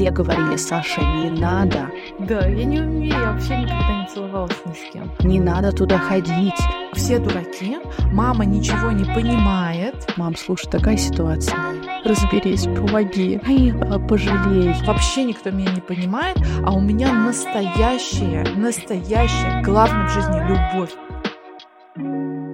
все говорили, Саша, не надо. Да, я не умею, я вообще никогда не целовалась ни с кем. Не надо туда ходить. Все дураки, мама ничего не понимает. Мам, слушай, такая ситуация. Разберись, помоги, Ай, а, пожалей. Вообще никто меня не понимает, а у меня настоящая, настоящая, главное в жизни любовь.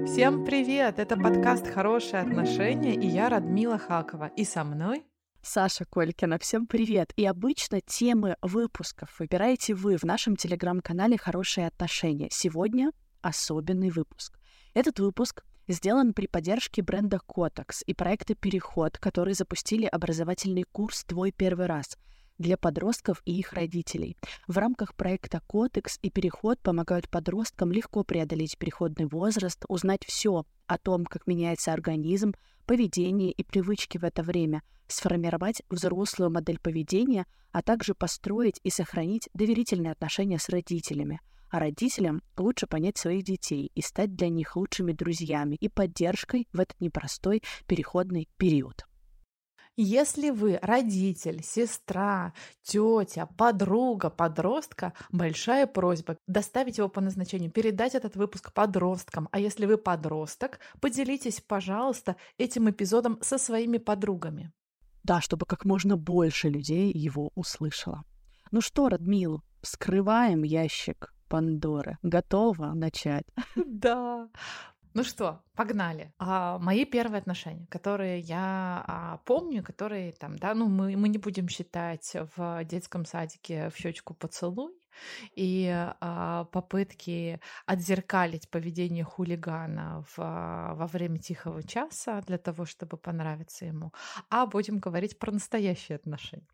Всем привет! Это подкаст «Хорошие отношения» и я Радмила Хакова. И со мной Саша Колькина, всем привет! И обычно темы выпусков выбираете вы в нашем телеграм-канале «Хорошие отношения». Сегодня особенный выпуск. Этот выпуск сделан при поддержке бренда Kotex и проекта «Переход», который запустили образовательный курс «Твой первый раз», для подростков и их родителей. В рамках проекта «Кодекс» и «Переход» помогают подросткам легко преодолеть переходный возраст, узнать все о том, как меняется организм, поведение и привычки в это время, сформировать взрослую модель поведения, а также построить и сохранить доверительные отношения с родителями. А родителям лучше понять своих детей и стать для них лучшими друзьями и поддержкой в этот непростой переходный период. Если вы родитель, сестра, тетя, подруга, подростка, большая просьба доставить его по назначению, передать этот выпуск подросткам. А если вы подросток, поделитесь, пожалуйста, этим эпизодом со своими подругами. Да, чтобы как можно больше людей его услышало. Ну что, Радмил, вскрываем ящик Пандоры. Готова начать? Да. Ну что, погнали. А, мои первые отношения, которые я а, помню, которые там, да, ну мы, мы не будем считать в детском садике в щечку поцелуй и а, попытки отзеркалить поведение хулигана в, а, во время тихого часа для того, чтобы понравиться ему, а будем говорить про настоящие отношения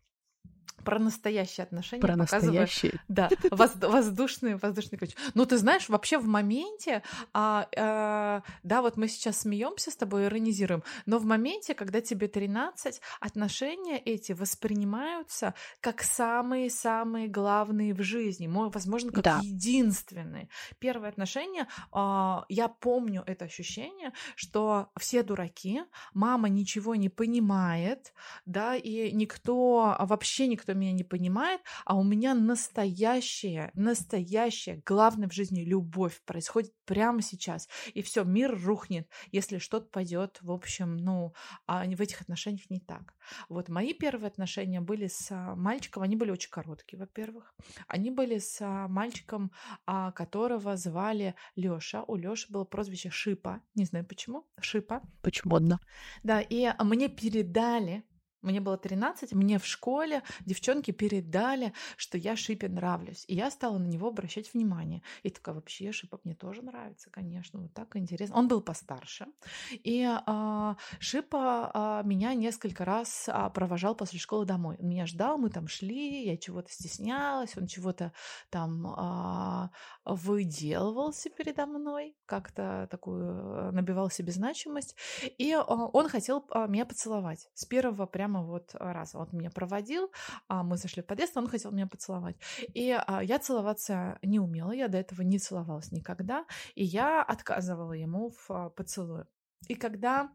про настоящие отношения. Про настоящие. Да, воздушные, воздушные ключи. Ну, ты знаешь, вообще в моменте, а, а, да, вот мы сейчас смеемся с тобой, иронизируем, но в моменте, когда тебе 13, отношения эти воспринимаются как самые-самые главные в жизни, возможно, как да. единственные. Первые отношения, а, я помню это ощущение, что все дураки, мама ничего не понимает, да, и никто, вообще никто кто меня не понимает, а у меня настоящая, настоящая, главное в жизни любовь происходит прямо сейчас. И все, мир рухнет, если что-то пойдет, в общем, ну, а в этих отношениях не так. Вот мои первые отношения были с а, мальчиком, они были очень короткие, во-первых. Они были с а, мальчиком, а, которого звали Лёша. У Лёши было прозвище Шипа. Не знаю почему. Шипа. Почему одна? Да, и мне передали мне было 13, мне в школе девчонки передали, что я Шипе нравлюсь. И я стала на него обращать внимание. И такая, вообще, Шипа мне тоже нравится, конечно, вот так интересно. Он был постарше. И а, Шипа а, меня несколько раз а, провожал после школы домой. Он меня ждал, мы там шли, я чего-то стеснялась, он чего-то там а, выделывался передо мной, как-то такую набивал себе значимость. И а, он хотел а, меня поцеловать. С первого прямо прямо вот а, раз он меня проводил, а мы зашли в подъезд, он хотел меня поцеловать. И а, я целоваться не умела, я до этого не целовалась никогда, и я отказывала ему в а, поцелуе. И когда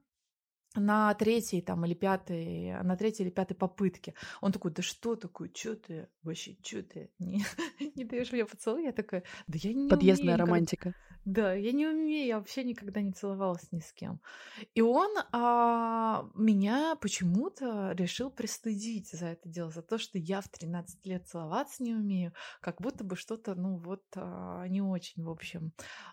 на третьей там или пятой, на третьей или пятой попытке. Он такой, да что такое, что ты, вообще, что ты, не, не даешь мне поцелуй? Я такая, да я не Подъездная умею, романтика. Да, я не умею, я вообще никогда не целовалась ни с кем. И он а, меня почему-то решил пристыдить за это дело, за то, что я в 13 лет целоваться не умею, как будто бы что-то, ну вот, а, не очень, в общем.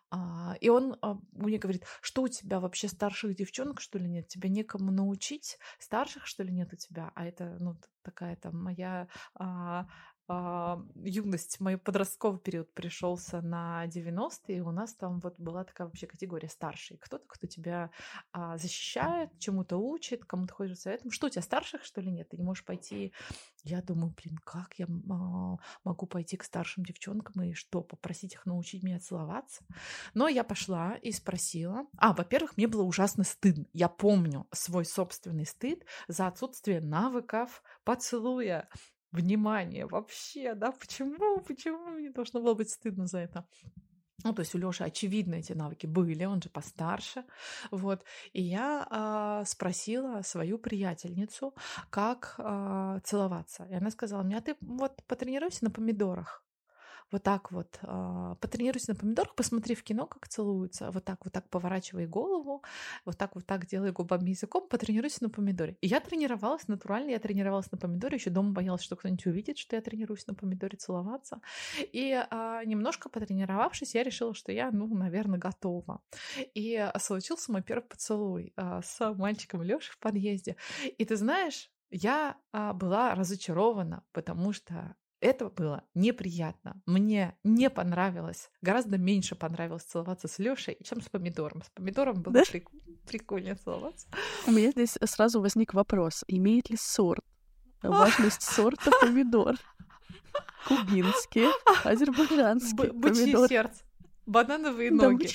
А, и он а, мне говорит, что у тебя вообще старших девчонок, что ли, нет? Тебя некому научить? Старших, что ли, нет у тебя? А это, ну, такая там моя а, юность, мой подростковый период пришелся на 90-е, и у нас там вот была такая вообще категория старший. Кто-то, кто тебя а, защищает, чему-то учит, кому-то ходит советом. Что у тебя старших, что ли, нет? Ты не можешь пойти... Я думаю, блин, как я а, могу пойти к старшим девчонкам и что, попросить их научить меня целоваться? Но я пошла и спросила. А, во-первых, мне было ужасно стыдно. Я помню свой собственный стыд за отсутствие навыков поцелуя внимание вообще, да, почему, почему мне должно было быть стыдно за это? Ну, то есть у Лёши, очевидно, эти навыки были, он же постарше. Вот. И я а, спросила свою приятельницу, как а, целоваться. И она сказала мне, а ты вот потренируйся на помидорах вот так вот э, потренируйся на помидорах, посмотри в кино, как целуются, вот так вот так поворачивай голову, вот так вот так делай губами языком, потренируйся на помидоре. И я тренировалась натурально, я тренировалась на помидоре, еще дома боялась, что кто-нибудь увидит, что я тренируюсь на помидоре целоваться. И э, немножко потренировавшись, я решила, что я, ну, наверное, готова. И случился мой первый поцелуй э, с мальчиком Лёшей в подъезде. И ты знаешь, я а, была разочарована, потому что это было неприятно. Мне не понравилось, гораздо меньше понравилось целоваться с Лешей, чем с помидором. С помидором было да? прик... прикольнее целоваться. У меня здесь сразу возник вопрос, имеет ли сорт, важность сорта помидор? Кубинские, азербайджанские Бычье сердце, банановые ноги.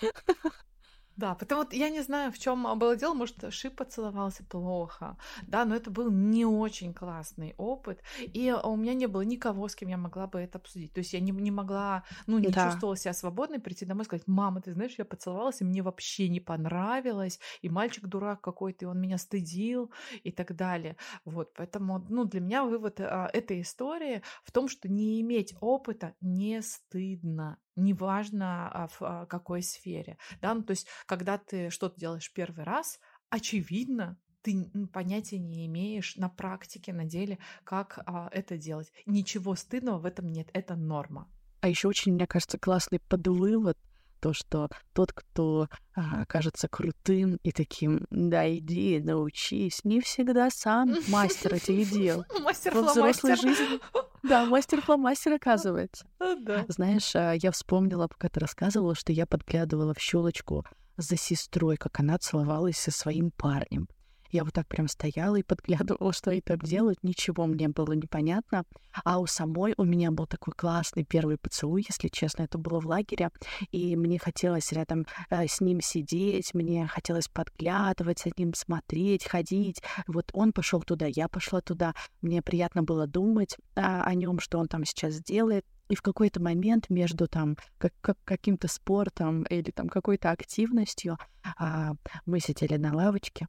Да, потому я не знаю, в чем было дело, может, Шип поцеловался плохо, да, но это был не очень классный опыт, и у меня не было никого, с кем я могла бы это обсудить. То есть я не, не могла, ну, не да. чувствовала себя свободной прийти домой и сказать, мама, ты знаешь, я поцеловалась, и мне вообще не понравилось, и мальчик дурак какой-то, и он меня стыдил, и так далее. Вот, поэтому, ну, для меня вывод а, этой истории в том, что не иметь опыта не стыдно неважно а, в а, какой сфере. Да? Ну, то есть, когда ты что-то делаешь первый раз, очевидно, ты понятия не имеешь на практике, на деле, как а, это делать. Ничего стыдного в этом нет, это норма. А еще очень, мне кажется, классный подвывод, то, что тот, кто а, кажется крутым и таким, да, иди, научись, не всегда сам мастер этих дел. Мастер Во взрослой жизни. Да, мастер-фломастер, оказывается. Да. Знаешь, а, я вспомнила, пока ты рассказывала, что я подглядывала в щелочку за сестрой, как она целовалась со своим парнем. Я вот так прям стояла и подглядывала, что они там делают. Ничего мне было непонятно. А у самой у меня был такой классный первый поцелуй, если честно. Это было в лагере. И мне хотелось рядом э, с ним сидеть, мне хотелось подглядывать за ним, смотреть, ходить. Вот он пошел туда, я пошла туда. Мне приятно было думать а, о нем, что он там сейчас делает. И в какой-то момент между там как, как, каким-то спортом или там какой-то активностью а, мы сидели на лавочке,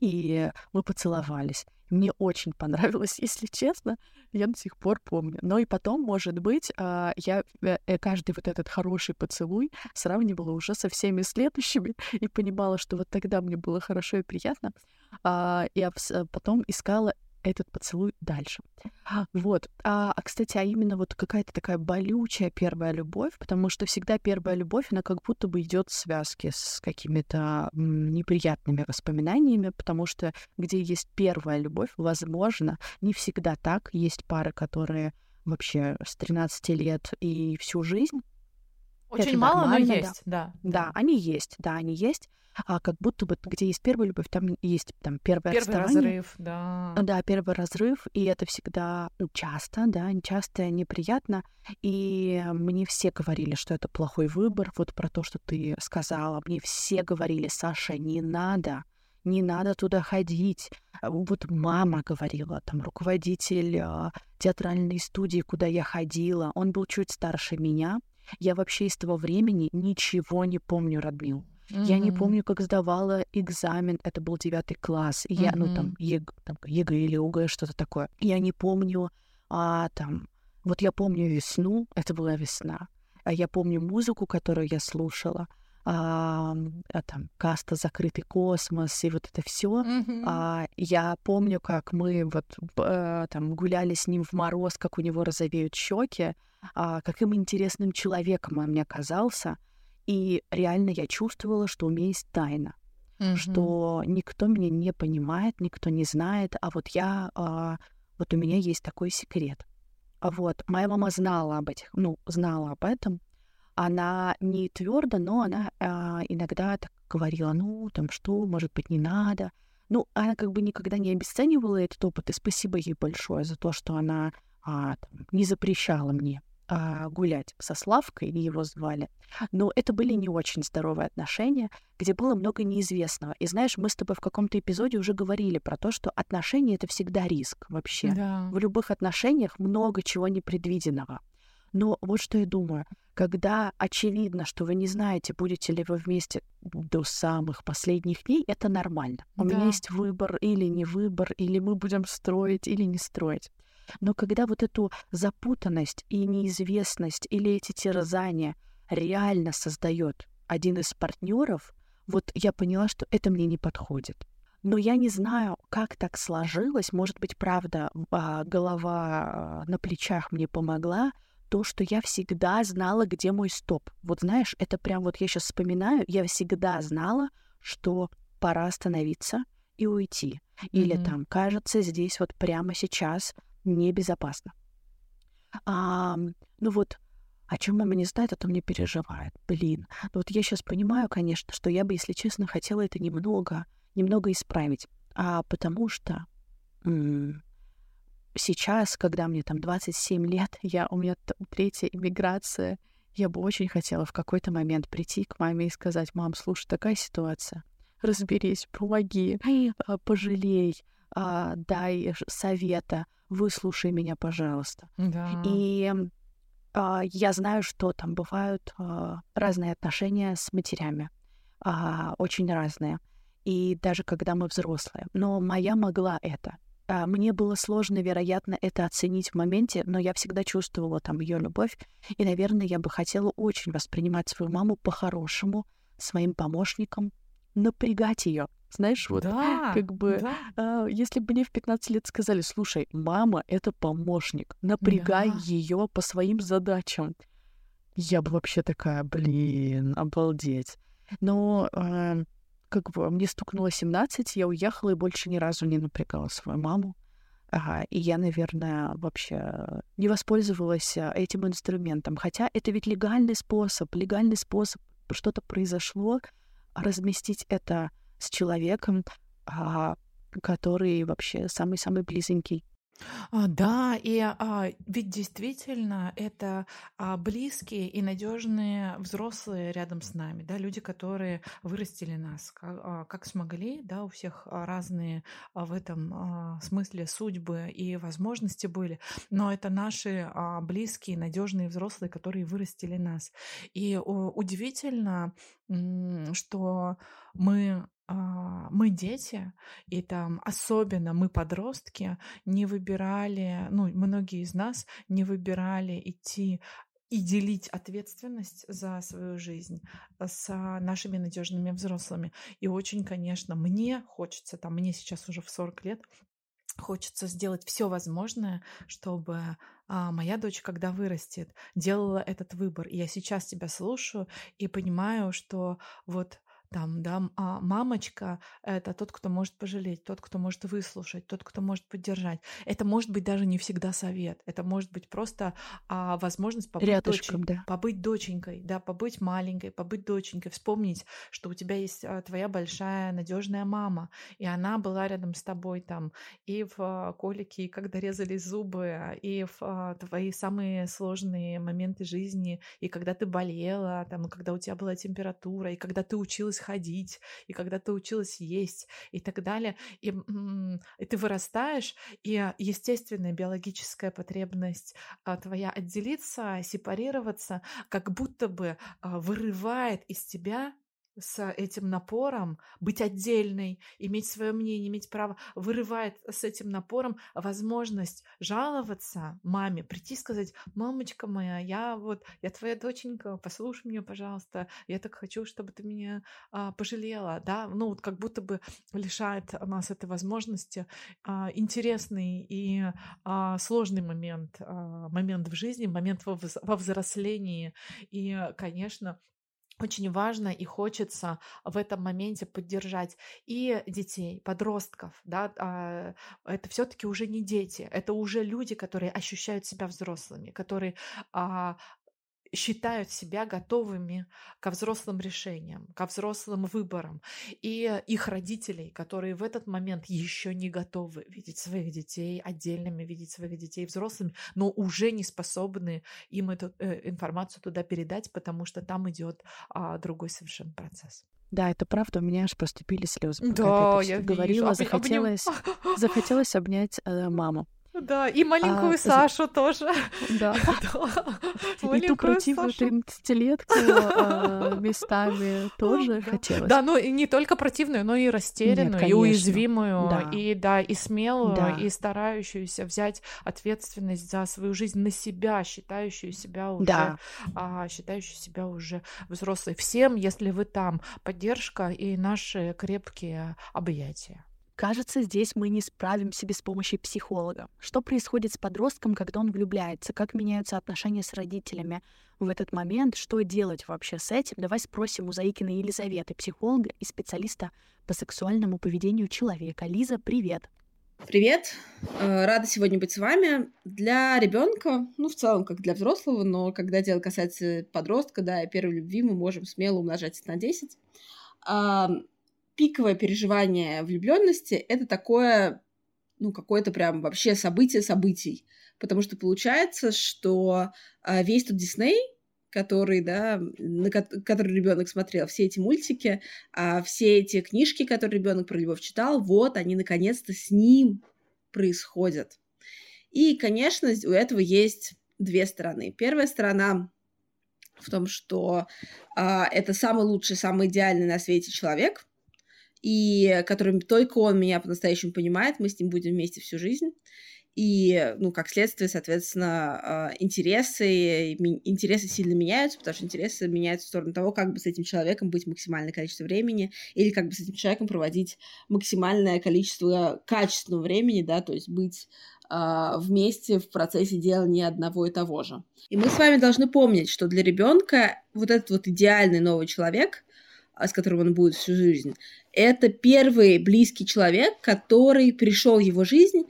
и мы поцеловались. Мне очень понравилось, если честно, я до сих пор помню. Но и потом, может быть, а, я э, э, каждый вот этот хороший поцелуй сравнивала уже со всеми следующими и понимала, что вот тогда мне было хорошо и приятно. А, я потом искала этот поцелуй дальше. Вот. А, а, кстати, а именно вот какая-то такая болючая первая любовь, потому что всегда первая любовь, она как будто бы идет в связке с какими-то неприятными воспоминаниями, потому что где есть первая любовь, возможно, не всегда так. Есть пары, которые вообще с 13 лет и всю жизнь. Очень Это мало, но есть, да. Да, они есть, да, они есть а, как будто бы где есть первая любовь, там есть там первое Первый разрыв, да. Да, первый разрыв, и это всегда ну, часто, да, часто неприятно. И мне все говорили, что это плохой выбор, вот про то, что ты сказала. Мне все говорили, Саша, не надо, не надо туда ходить. Вот мама говорила, там руководитель э, театральной студии, куда я ходила, он был чуть старше меня. Я вообще из того времени ничего не помню, Радмил. Mm-hmm. Я не помню, как сдавала экзамен, это был девятый класс, я, mm-hmm. ну, там, ЕГЭ, там, ЕГЭ или ОГЭ, что-то такое. Я не помню, а, там, вот я помню весну, это была весна, а я помню музыку, которую я слушала, а, а там каста закрытый космос и вот это все. Mm-hmm. А, я помню, как мы вот а, там гуляли с ним в мороз, как у него розовеют щеки, а, каким интересным человеком он мне оказался. И реально я чувствовала, что у меня есть тайна, mm-hmm. что никто меня не понимает, никто не знает, а вот я, а, вот у меня есть такой секрет. А вот моя мама знала об этих, ну, знала об этом. Она не твердо, но она а, иногда так говорила, ну, там что, может быть, не надо. Ну, она как бы никогда не обесценивала этот опыт, и спасибо ей большое за то, что она а, там, не запрещала мне а, гулять со Славкой, его звали. Но это были не очень здоровые отношения, где было много неизвестного. И знаешь, мы с тобой в каком-то эпизоде уже говорили про то, что отношения — это всегда риск вообще. Да. В любых отношениях много чего непредвиденного. Но вот что я думаю, когда очевидно, что вы не знаете, будете ли вы вместе до самых последних дней, это нормально. У Да. меня есть выбор или не выбор, или мы будем строить, или не строить. Но когда вот эту запутанность и неизвестность или эти терзания реально создает один из партнеров, вот я поняла, что это мне не подходит. Но я не знаю, как так сложилось. Может быть, правда, а, голова а, на плечах мне помогла. То, что я всегда знала, где мой стоп. Вот знаешь, это прям вот я сейчас вспоминаю, я всегда знала, что пора остановиться и уйти. Или Мгм. там, кажется, здесь вот прямо сейчас небезопасно. А, ну вот, о чем мама не знает, о том не переживает. Блин. Ну вот я сейчас понимаю, конечно, что я бы, если честно, хотела это немного, немного исправить. А потому что м, сейчас, когда мне там 27 лет, я, у меня третья иммиграция, я бы очень хотела в какой-то момент прийти к маме и сказать, мам, слушай, такая ситуация, разберись, помоги, а, пожалей, а, дай совета, выслушай меня, пожалуйста. Да. И а, я знаю, что там бывают разные отношения с матерями, очень разные. И даже когда мы взрослые. Но моя могла это. А, Мне было сложно, вероятно, это оценить в моменте, но я всегда чувствовала там ее любовь. И, наверное, я бы хотела очень воспринимать свою маму по-хорошему, своим помощником, напрягать ее. Знаешь, вот Да, как бы да. а, если бы мне в 15 лет сказали, слушай, мама — это помощник, напрягай Да. ее по своим задачам, я бы вообще такая, блин, обалдеть. Но а, как бы мне стукнуло 17, я уехала и больше ни разу не напрягала свою маму. Ага, и я, наверное, вообще не воспользовалась а, этим инструментом. Хотя это ведь легальный способ, легальный способ, что-то произошло, разместить это с человеком, а, который вообще самый-самый близенький. А, Да, и а, ведь действительно это а, близкие и надежные взрослые рядом с нами, да, люди, которые вырастили нас, как, а, как смогли, да, у всех разные а, в этом а, смысле судьбы и возможности были, но это наши а, близкие, надежные взрослые, которые вырастили нас. И о, удивительно, что мы мы дети, и там особенно мы подростки, не выбирали, ну, многие из нас не выбирали идти и делить ответственность за свою жизнь с нашими надежными взрослыми. И очень, конечно, мне хочется, там, мне сейчас уже в 40 лет, хочется сделать все возможное, чтобы а, моя дочь, когда вырастет, делала этот выбор. И я сейчас тебя слушаю и понимаю, что вот там, да, а, мамочка — это тот, кто может пожалеть, тот, кто может выслушать, тот, кто может поддержать. Это может быть даже не всегда совет, это может быть просто а, возможность побыть, Рядышком, дочень- да. побыть доченькой, да, побыть маленькой, побыть доченькой, вспомнить, что у тебя есть а, твоя большая надежная мама, и она была рядом с тобой там и в а, колике, и когда резались зубы, и в а, твои самые сложные моменты жизни, и когда ты болела, там, и когда у тебя была температура, и когда ты училась ходить, и когда ты училась есть, и так далее. И, и ты вырастаешь, и естественная биологическая потребность а, твоя отделиться, сепарироваться, как будто бы а, вырывает из тебя с этим напором быть отдельной, иметь свое мнение, иметь право, вырывает с этим напором возможность жаловаться маме, прийти и сказать, мамочка моя, я вот, я твоя доченька, послушай меня, пожалуйста, я так хочу, чтобы ты меня а, пожалела, да, ну вот как будто бы лишает нас этой возможности а, интересный и а, сложный момент, а, момент в жизни, момент во, во взрослении, и, конечно, очень важно и хочется в этом моменте поддержать и детей, подростков, да, а, это все-таки уже не дети, это уже люди, которые ощущают себя взрослыми, которые а, считают себя готовыми ко взрослым решениям, ко взрослым выборам. И их родителей, которые в этот момент еще не готовы видеть своих детей отдельными, видеть своих детей взрослыми, но уже не способны им эту э, информацию туда передать, потому что там идет а, другой совершенно процесс. Да, это правда, у меня аж поступили слезы. Да, я всё вижу. говорила, Обни- обним- захотелось, захотелось обнять э, маму. Да, и маленькую а, Сашу тоже. Да. И ту противную 13-летку а, местами тоже хотелось. Да, ну и не только противную, но и растерянную, и уязвимую, и да, и смелую, и старающуюся взять ответственность за свою жизнь на себя, считающую себя уже, а, считающую себя уже взрослой. Всем, если вы там, поддержка и наши крепкие объятия. Кажется, здесь мы не справимся без помощи психолога. Что происходит с подростком, когда он влюбляется? Как меняются отношения с родителями в этот момент? Что делать вообще с этим? Давай спросим у Заикиной Елизаветы, психолога и специалиста по сексуальному поведению человека. Лиза, привет! Привет! Э, рада сегодня быть с вами. Для ребенка, ну, в целом, как для взрослого, но когда дело касается подростка, да, и первой любви, мы можем смело умножать это на 10 пиковое переживание влюбленности это такое, ну, какое-то прям вообще событие событий. Потому что получается, что э, весь тот Дисней, который, да, на который ребенок смотрел, все эти мультики, а все эти книжки, которые ребенок про любовь читал, вот они наконец-то с ним происходят. И, конечно, у этого есть две стороны. Первая сторона в том, что а, это самый лучший, самый идеальный на свете человек, и которым только он меня по-настоящему понимает, мы с ним будем вместе всю жизнь. И, ну, как следствие, соответственно, а, интересы, интересы сильно меняются, потому что интересы меняются в сторону того, как бы с этим человеком быть максимальное количество времени, или как бы с этим человеком проводить максимальное количество качественного времени, да, то есть быть э, вместе в процессе делания одного и того же. И мы с вами должны помнить, что для ребенка вот этот вот идеальный новый человек, с которым он будет всю жизнь, это первый близкий человек, который пришел в его жизнь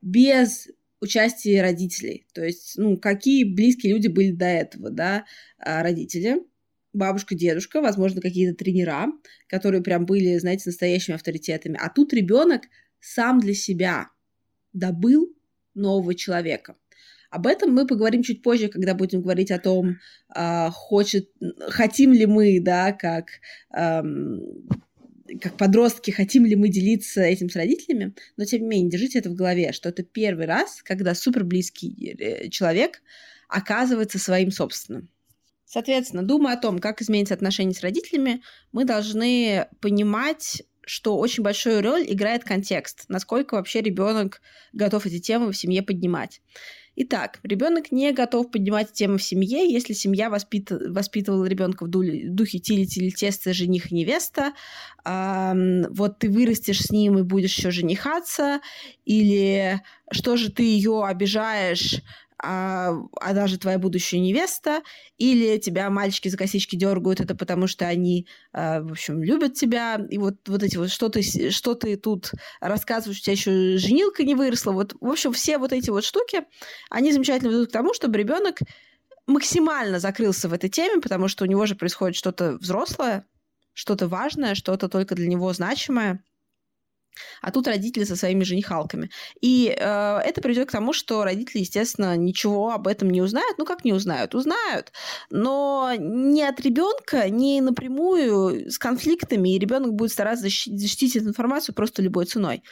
без участия родителей. То есть, ну, какие близкие люди были до этого, да, а, родители, бабушка, дедушка, возможно, какие-то тренера, которые прям были, знаете, настоящими авторитетами. А тут ребенок сам для себя добыл нового человека. Об этом мы поговорим чуть позже, когда будем говорить о том, э, хочет, хотим ли мы, да, как как подростки, хотим ли мы делиться этим с родителями, но тем не менее, держите это в голове, что это первый раз, когда супер близкий э, человек оказывается своим собственным. Соответственно, думая о том, как изменится отношения с родителями, мы должны понимать, что очень большую роль играет контекст, насколько вообще ребенок готов эти темы в семье поднимать. Итак, ребенок не готов поднимать темы в семье, если семья воспит... воспитывала ребенка в духе тили-тили теста жених и невеста. А, вот ты вырастешь с ним и будешь еще женихаться, или что же ты ее обижаешь, а, а даже твоя будущая невеста, или тебя мальчики за косички дергают, это потому что они, а, в общем, любят тебя, и вот, вот эти вот, что ты, что ты тут рассказываешь, у тебя еще женилка не выросла, вот, в общем, все вот эти вот штуки, они замечательно ведут к тому, чтобы ребенок максимально закрылся в этой теме, потому что у него же происходит что-то взрослое, что-то важное, что-то только для него значимое, а тут родители со своими женихалками. И э, это приведет к тому, что родители, естественно, ничего об этом не узнают. Ну, как не узнают? Узнают, но не от ребенка, не напрямую с конфликтами, и ребенок будет стараться защитить эту информацию просто любой ценой.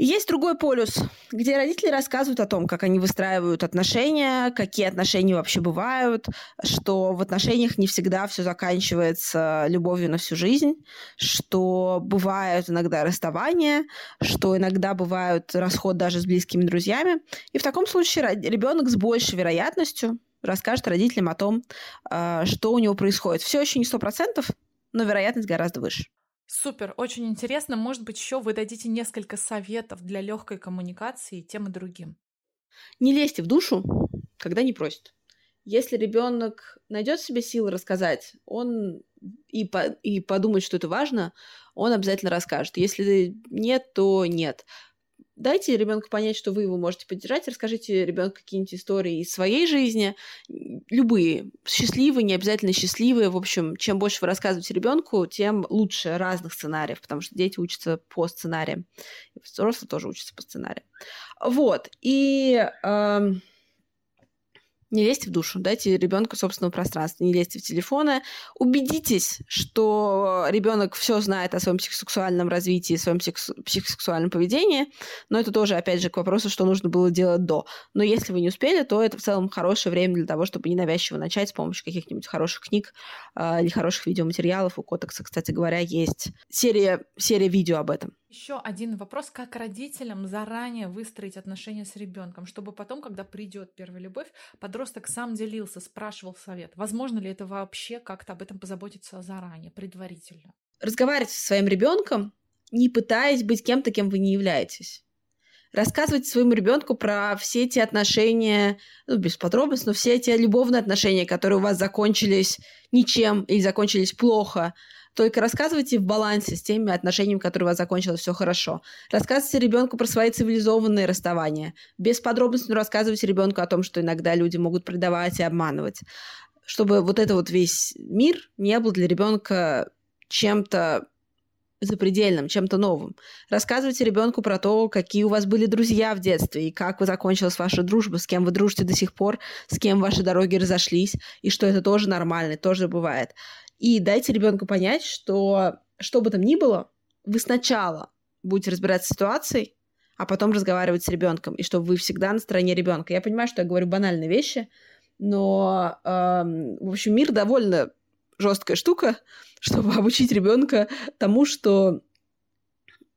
Есть другой полюс, где родители рассказывают о том, как они выстраивают отношения, какие отношения вообще бывают, что в отношениях не всегда все заканчивается любовью на всю жизнь, что бывают иногда расставания, что иногда бывают расход даже с близкими друзьями. И в таком случае ребенок с большей вероятностью расскажет родителям о том, а, что у него происходит. Все еще не сто процентов, но вероятность гораздо выше. Супер, очень интересно. Может быть, еще вы дадите несколько советов для легкой коммуникации тем и другим. Не лезьте в душу, когда не просит. Если ребенок найдет себе силы рассказать, он и, по, и подумает, что это важно, он обязательно расскажет. Если нет, то нет дайте ребенку понять, что вы его можете поддержать, расскажите ребенку какие-нибудь истории из своей жизни, любые, счастливые, не обязательно счастливые. В общем, чем больше вы рассказываете ребенку, тем лучше разных сценариев, потому что дети учатся по сценариям. Взрослые тоже учатся по сценариям. Вот. И э, Не лезьте в душу, дайте ребенку собственного пространства, не лезьте в телефоны. Убедитесь, что ребенок все знает о своем психосексуальном развитии, своем психосексуальном поведении. Но это тоже, опять же, к вопросу, что нужно было делать до. Но если вы не успели, то это в целом хорошее время для того, чтобы ненавязчиво начать с помощью каких-нибудь хороших книг э, или хороших видеоматериалов. У Котекса, кстати говоря, есть серия, серия видео об этом. Еще один вопрос, как родителям заранее выстроить отношения с ребенком, чтобы потом, когда придет первая любовь, подросток сам делился, спрашивал совет. Возможно ли это вообще как-то об этом позаботиться заранее, предварительно? Разговаривать со своим ребенком, не пытаясь быть кем-то, кем вы не являетесь. Рассказывать своему ребенку про все эти отношения, ну, без подробностей, но все эти любовные отношения, которые у вас закончились ничем или закончились плохо, только рассказывайте в балансе с теми отношениями, которые у вас закончилось все хорошо. Рассказывайте ребенку про свои цивилизованные расставания. Без подробностей, но рассказывайте ребенку о том, что иногда люди могут предавать и обманывать. Чтобы вот это вот весь мир не был для ребенка чем-то запредельным, чем-то новым. Рассказывайте ребенку про то, какие у вас были друзья в детстве, и как закончилась ваша дружба, с кем вы дружите до сих пор, с кем ваши дороги разошлись, и что это тоже нормально, тоже бывает. И дайте ребенку понять, что что бы там ни было, вы сначала будете разбираться с ситуацией, а потом разговаривать с ребенком, и что вы всегда на стороне ребенка. Я понимаю, что я говорю банальные вещи, но, эм, в общем, мир довольно жесткая штука, чтобы обучить ребенка тому, что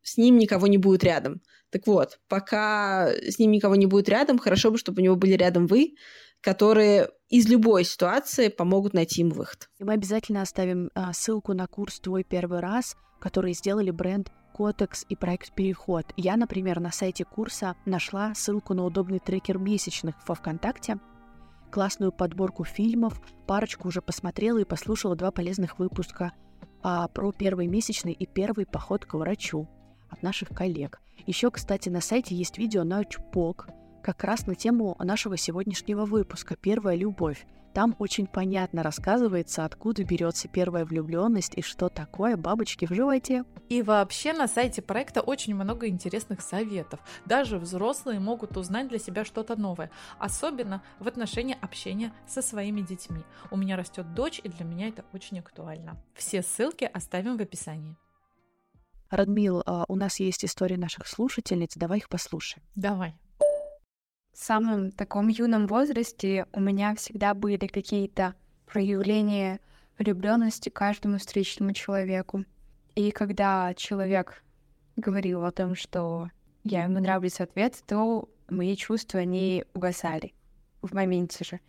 с ним никого не будет рядом. Так вот, пока с ним никого не будет рядом, хорошо бы, чтобы у него были рядом вы, которые из любой ситуации помогут найти им выход. И мы обязательно оставим а, ссылку на курс «Твой первый раз», который сделали бренд Котекс и проект «Переход». Я, например, на сайте курса нашла ссылку на удобный трекер месячных во ВКонтакте, классную подборку фильмов, парочку уже посмотрела и послушала два полезных выпуска а, про первый месячный и первый поход к врачу от наших коллег. Еще, кстати, на сайте есть видео на Чпок, как раз на тему нашего сегодняшнего выпуска «Первая любовь». Там очень понятно рассказывается, откуда берется первая влюбленность и что такое бабочки в животе. И вообще на сайте проекта очень много интересных советов. Даже взрослые могут узнать для себя что-то новое, особенно в отношении общения со своими детьми. У меня растет дочь, и для меня это очень актуально. Все ссылки оставим в описании. Радмил, а, у нас есть истории наших слушательниц, давай их послушаем. Давай самом таком юном возрасте у меня всегда были какие-то проявления влюбленности каждому встречному человеку. И когда человек говорил о том, что я ему нравлюсь ответ, то мои чувства, они угасали в моменте же.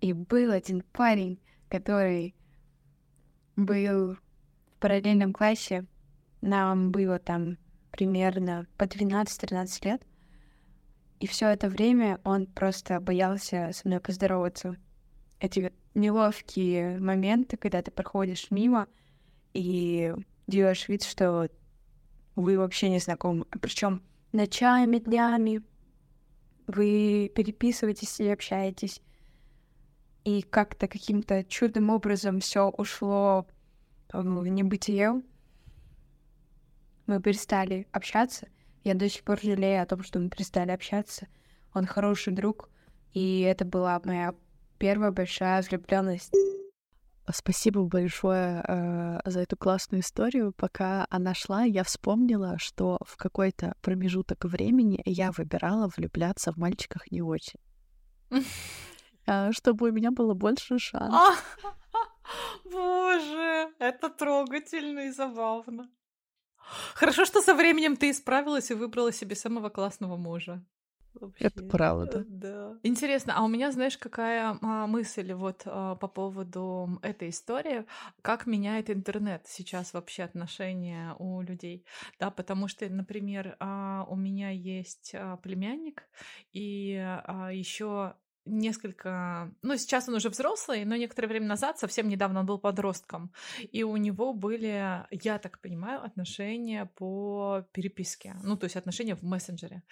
И был один парень, который был в параллельном классе. Нам было там примерно по 12-13 лет. И все это время он просто боялся со мной поздороваться. Эти неловкие моменты, когда ты проходишь мимо и делаешь вид, что вы вообще не знакомы. Причем ночами, днями вы переписываетесь и общаетесь. И как-то каким-то чудным образом все ушло в небытие. Мы перестали общаться, я до сих пор жалею о том, что мы перестали общаться. Он хороший друг, и это была моя первая большая влюбленность. Спасибо большое э, за эту классную историю. Пока она шла, я вспомнила, что в какой-то промежуток времени я выбирала влюбляться в мальчиках не очень. Э, чтобы у меня было больше шансов. Боже, это трогательно и забавно. Хорошо, что со временем ты исправилась и выбрала себе самого классного мужа. Вообще. Это правда. Да. Интересно, а у меня, знаешь, какая а, мысль вот а, по поводу этой истории, как меняет интернет сейчас вообще отношения у людей, да, потому что, например, а, у меня есть а, племянник, и а, еще несколько... Ну, сейчас он уже взрослый, но некоторое время назад, совсем недавно он был подростком, и у него были, я так понимаю, отношения по переписке, ну, то есть отношения в мессенджере.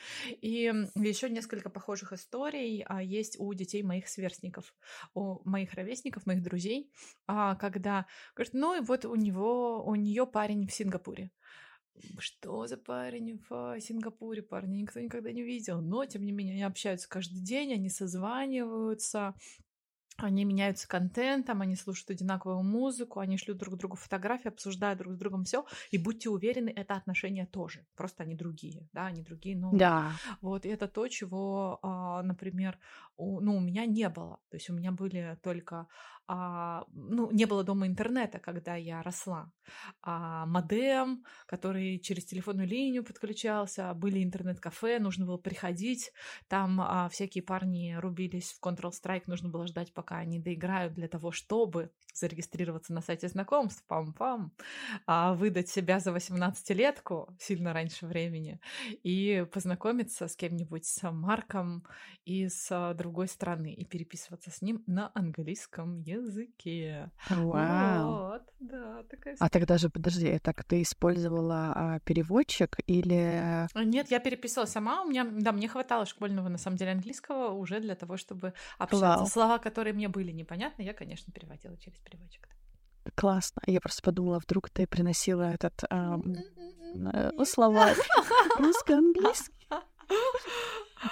И еще несколько похожих историй а, есть у детей моих сверстников, у моих ровесников, моих друзей, а, когда говорят, ну, и вот у него, у нее парень в Сингапуре. Что за парень в Сингапуре, парня никто никогда не видел, но, тем не менее, они общаются каждый день, они созваниваются, они меняются контентом, они слушают одинаковую музыку, они шлют друг другу фотографии, обсуждают друг с другом все. И будьте уверены, это отношения тоже. Просто они другие, да, они другие, но Да. вот и это то, чего, а, например, у, ну, у меня не было. То есть у меня были только а, ну, не было дома интернета, когда я росла. А, модем, который через телефонную линию подключался, были интернет-кафе, нужно было приходить, там а, всякие парни рубились в Counter-Strike, нужно было ждать, пока они доиграют для того, чтобы зарегистрироваться на сайте знакомств, пам-пам, а, выдать себя за 18-летку сильно раньше времени и познакомиться с кем-нибудь, с Марком из другой страны и переписываться с ним на английском языке. Вау. Вот, да, такая А тогда же, подожди, так ты использовала а, переводчик или... А, Нет, я переписывала сама. У меня, да, мне хватало школьного, на самом деле, английского уже для того, чтобы общаться. Вау. Слова, которые мне были непонятны, я, конечно, переводила через переводчик. Классно. Я просто подумала, вдруг ты приносила этот ам, э, слова русско-английский.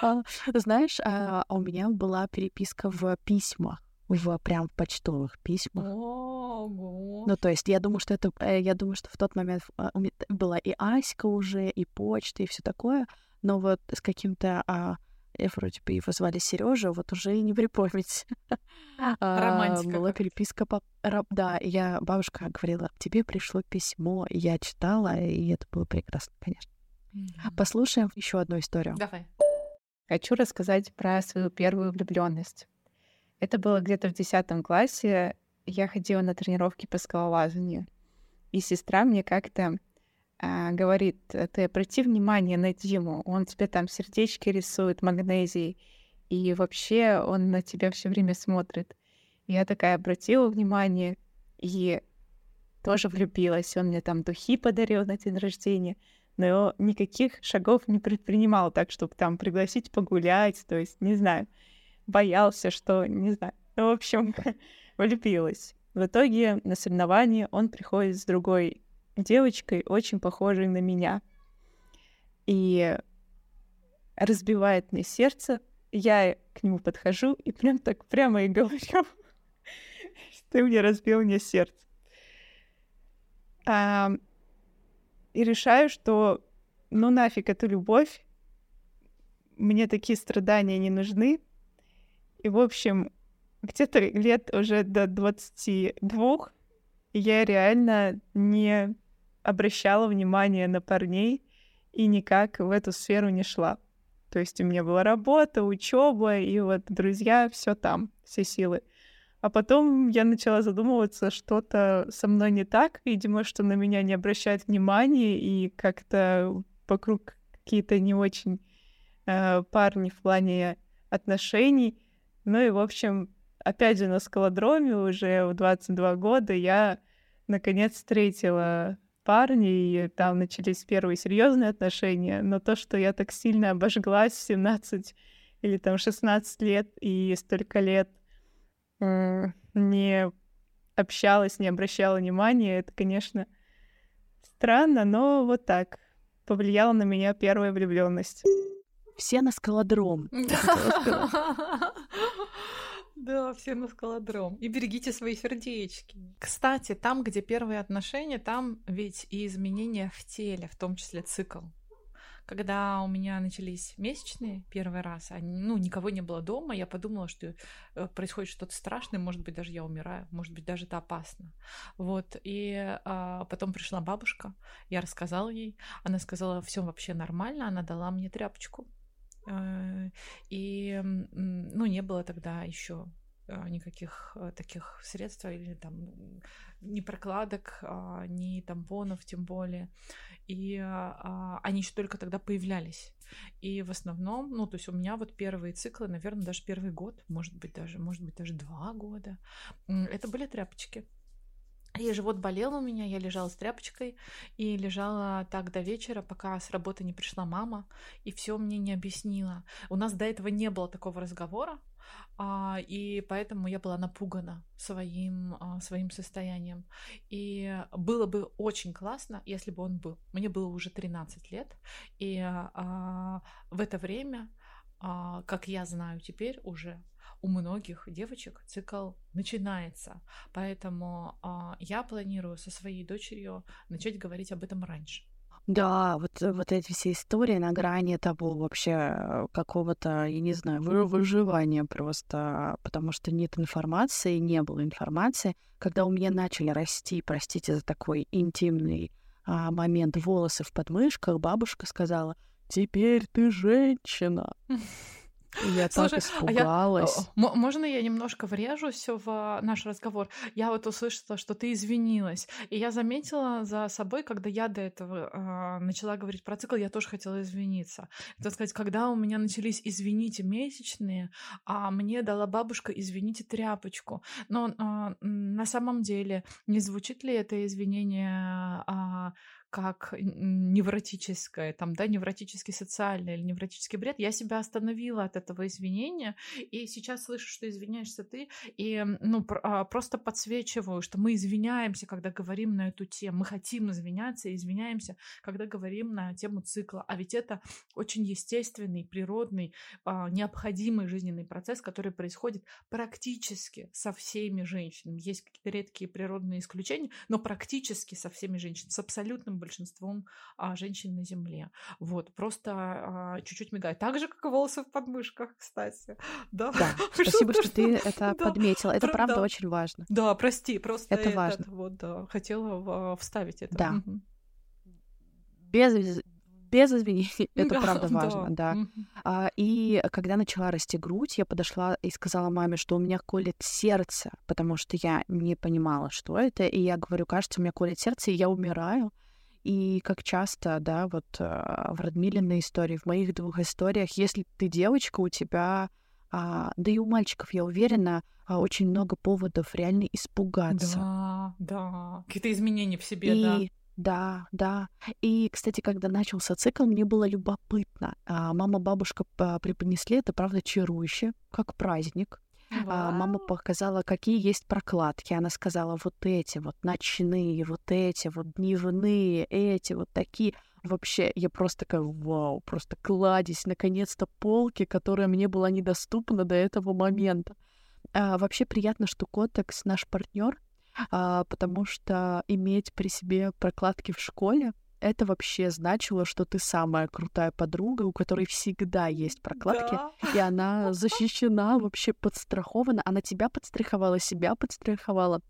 А, Знаешь, а, у меня была переписка в письмах, в прям почтовых письмах. Ого. Ну, то есть я думаю, что это, э, я думаю, что в тот момент у меня была и Аська уже, и почта, и все такое, но вот с каким-то, а, э, вроде бы его звали Сережа, вот уже и не припомнить. А, Романтика Была переписка по... Да, я, бабушка говорила, тебе пришло письмо, и я читала, и это было прекрасно, конечно. Послушаем еще одну историю. Давай. Хочу рассказать про свою первую влюбленность. Это было где-то в 10 классе. Я ходила на тренировки по скалолазанию. И сестра мне как-то говорит, ты обрати внимание на Диму, он тебе там сердечки рисует магнезией, и вообще он на тебя все время смотрит. Я такая обратила внимание и тоже влюбилась. Он мне там духи подарил на день рождения, но никаких шагов не предпринимал так, чтобы там пригласить погулять, то есть, не знаю, боялся, что, не знаю. Ну, в общем, влюбилась. В итоге на соревнования он приходит с другой девочкой, очень похожей на меня. И разбивает мне сердце. Я к нему подхожу и прям так прямо и говорю, что ты мне разбил мне сердце. А, и решаю, что ну нафиг эту любовь, мне такие страдания не нужны. И, в общем, где-то лет уже до 22 я реально не обращала внимания на парней и никак в эту сферу не шла. То есть у меня была работа, учеба, и вот друзья, все там, все силы. А потом я начала задумываться, что-то со мной не так, видимо, что на меня не обращают внимания, и как-то вокруг какие-то не очень э, парни в плане отношений. Ну и, в общем, опять же, на скалодроме уже в 22 года я наконец встретила парня, и там начались первые серьезные отношения. Но то, что я так сильно обожглась в 17 или там 16 лет и столько лет м, не общалась, не обращала внимания, это, конечно, странно, но вот так повлияла на меня первая влюбленность. Все на скалодром. Да, все на скалодром. И берегите свои сердечки. Кстати, там, где первые отношения, там ведь и изменения в теле, в том числе цикл. Когда у меня начались месячные первый раз, а, ну, никого не было дома, я подумала, что э, происходит что-то страшное, может быть, даже я умираю, может быть, даже это опасно. Вот, и а, потом пришла бабушка, я рассказала ей, она сказала, все вообще нормально, она дала мне тряпочку, и, м, ну, не было тогда еще никаких э, таких средств или там ни прокладок, а, ни тампонов, тем более. И а, они еще только тогда появлялись. И в основном, ну, то есть у меня вот первые циклы, наверное, даже первый год, может быть, даже, может быть, даже два года, это были тряпочки. И живот болел у меня, я лежала с тряпочкой и лежала так до вечера, пока с работы не пришла мама и все мне не объяснила. У нас до этого не было такого разговора, а, и поэтому я была напугана своим, а, своим состоянием. И было бы очень классно, если бы он был. Мне было уже 13 лет, и а, в это время, а, как я знаю теперь уже, у многих девочек цикл начинается. Поэтому а, я планирую со своей дочерью начать говорить об этом раньше. Да, вот, э, вот эти все истории на грани того вообще э, какого-то, я не знаю, вы- выживания просто, потому что нет информации, не было информации. Когда у меня начали расти, простите за такой интимный а, момент, волосы в подмышках, бабушка сказала, теперь ты женщина. Я так Слушай, а я, испугалась. можно я немножко врежусь в наш разговор? Я вот услышала, что ты извинилась, и я заметила за собой, когда я до этого а, начала говорить про цикл, я тоже хотела извиниться. Так сказать, когда у меня начались извините месячные, а мне дала бабушка извините тряпочку. Но а, на самом деле не звучит ли это извинение а, как невротическое, там, да, невротический социальный или невротический бред, я себя остановила от этого извинения, и сейчас слышу, что извиняешься ты, и, ну, а, просто подсвечиваю, что мы извиняемся, когда говорим на эту тему, мы хотим извиняться и извиняемся, когда говорим на тему цикла, а ведь это очень естественный, природный, а, необходимый жизненный процесс, который происходит практически со всеми женщинами. Есть редкие природные исключения, но практически со всеми женщинами, с абсолютным большинством а, женщин на Земле. Вот, просто а, чуть-чуть мигает. Так же, как и волосы в подмышках, кстати. Да, да спасибо, что, что ты это да. подметила. Это Про, правда да. очень важно. Да, прости, просто это этот, важно. Вот, да, хотела а, вставить это. Да. Угу. Без без извинений, это да, правда важно, да. да. А, и когда начала расти грудь, я подошла и сказала маме, что у меня колет сердце, потому что я не понимала, что это, и я говорю, кажется, у меня колет сердце, и я умираю. И как часто, да, вот а, в Радмилиной истории, в моих двух историях, если ты девочка, у тебя, а, да и у мальчиков, я уверена, а, очень много поводов реально испугаться. Да, да, какие-то изменения в себе, и, да. Да, да. И, кстати, когда начался цикл, мне было любопытно. А, мама, бабушка преподнесли это, правда, чарующе, как праздник. А, мама показала, какие есть прокладки. Она сказала, вот эти вот ночные, вот эти вот дневные, эти вот такие. Вообще, я просто такая, вау, просто кладезь, наконец-то полки, которая мне была недоступна до этого момента. А, вообще приятно, что Котекс наш партнер, а, потому что иметь при себе прокладки в школе это вообще значило, что ты самая крутая подруга, у которой всегда есть прокладки, да. и она защищена, вообще подстрахована. Она тебя подстраховала, себя подстраховала.